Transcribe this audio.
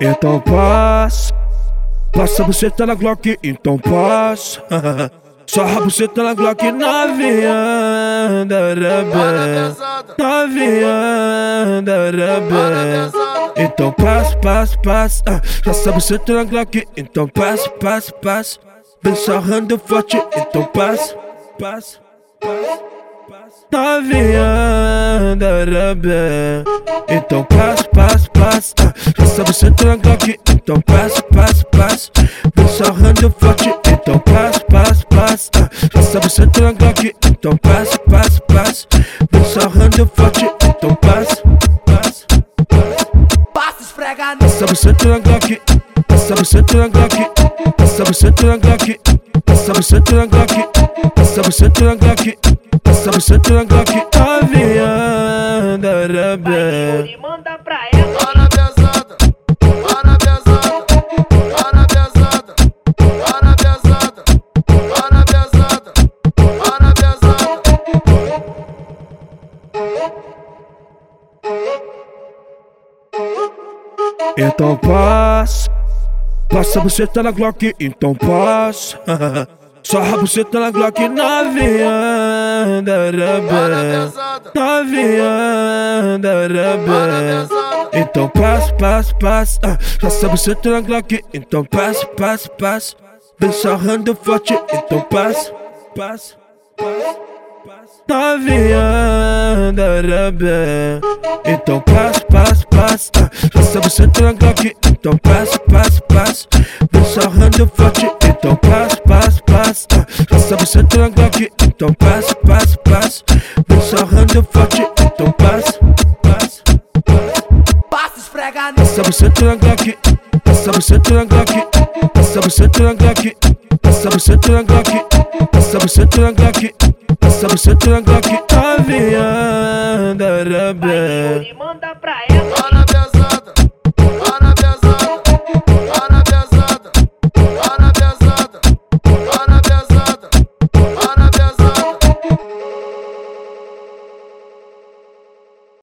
Então passa, passa você tá na Glock, então passa. Só você tá na Glock novinha, darabé. Novinha, darabé. Então passa, passa, passa. ah, sabe você tá na Glock, então passa, passa, passa. Vem sarrando forte, então passa, passa, passa. Novinha, darabé. Então passa, passa, passa. Já sabe tá na Glock, então passa, passa, passa. Vem sarrando forte, então passa, passa, passa. Já sabe tá na Glock, então passa, passa, passa. Vem sarrando forte, então passa, passa, passa. Passa esfrega Passa você tá na Glock, passa você tá na Glock, passa você tá na Glock, passa você tá na Glock, passa você tá na Glock, tá na darabé. e manda pra ela. Para pesada, para pesada, para pesada, para pesada, para pesada, para pesada. Então passa, passa você tá na Glock, então passa. Só você tá na Glock, novinha, darabé. Novinha, darabé. Então passa, passa, passa. ah, Já sabe você tá na Glock, então passa, passa, passa. Vem sarrando forte, então passa, passa, passa. Novinha, darabé. Então passa, passa, passa. ah, Já sabe você tá na Glock, então passa, passa, passa. Vem sarrando forte, então passa, passa, passa. ah, sabe você Glock, então passa, passa, passa. Vem sarrando forte, então passa, passa, passa. Passa esfrega Passa você tá na Glock, passa você tá na Glock, passa você tá na Glock, passa você na Glock, passa você na Glock, passa você tá na Glock, novinha, darabé.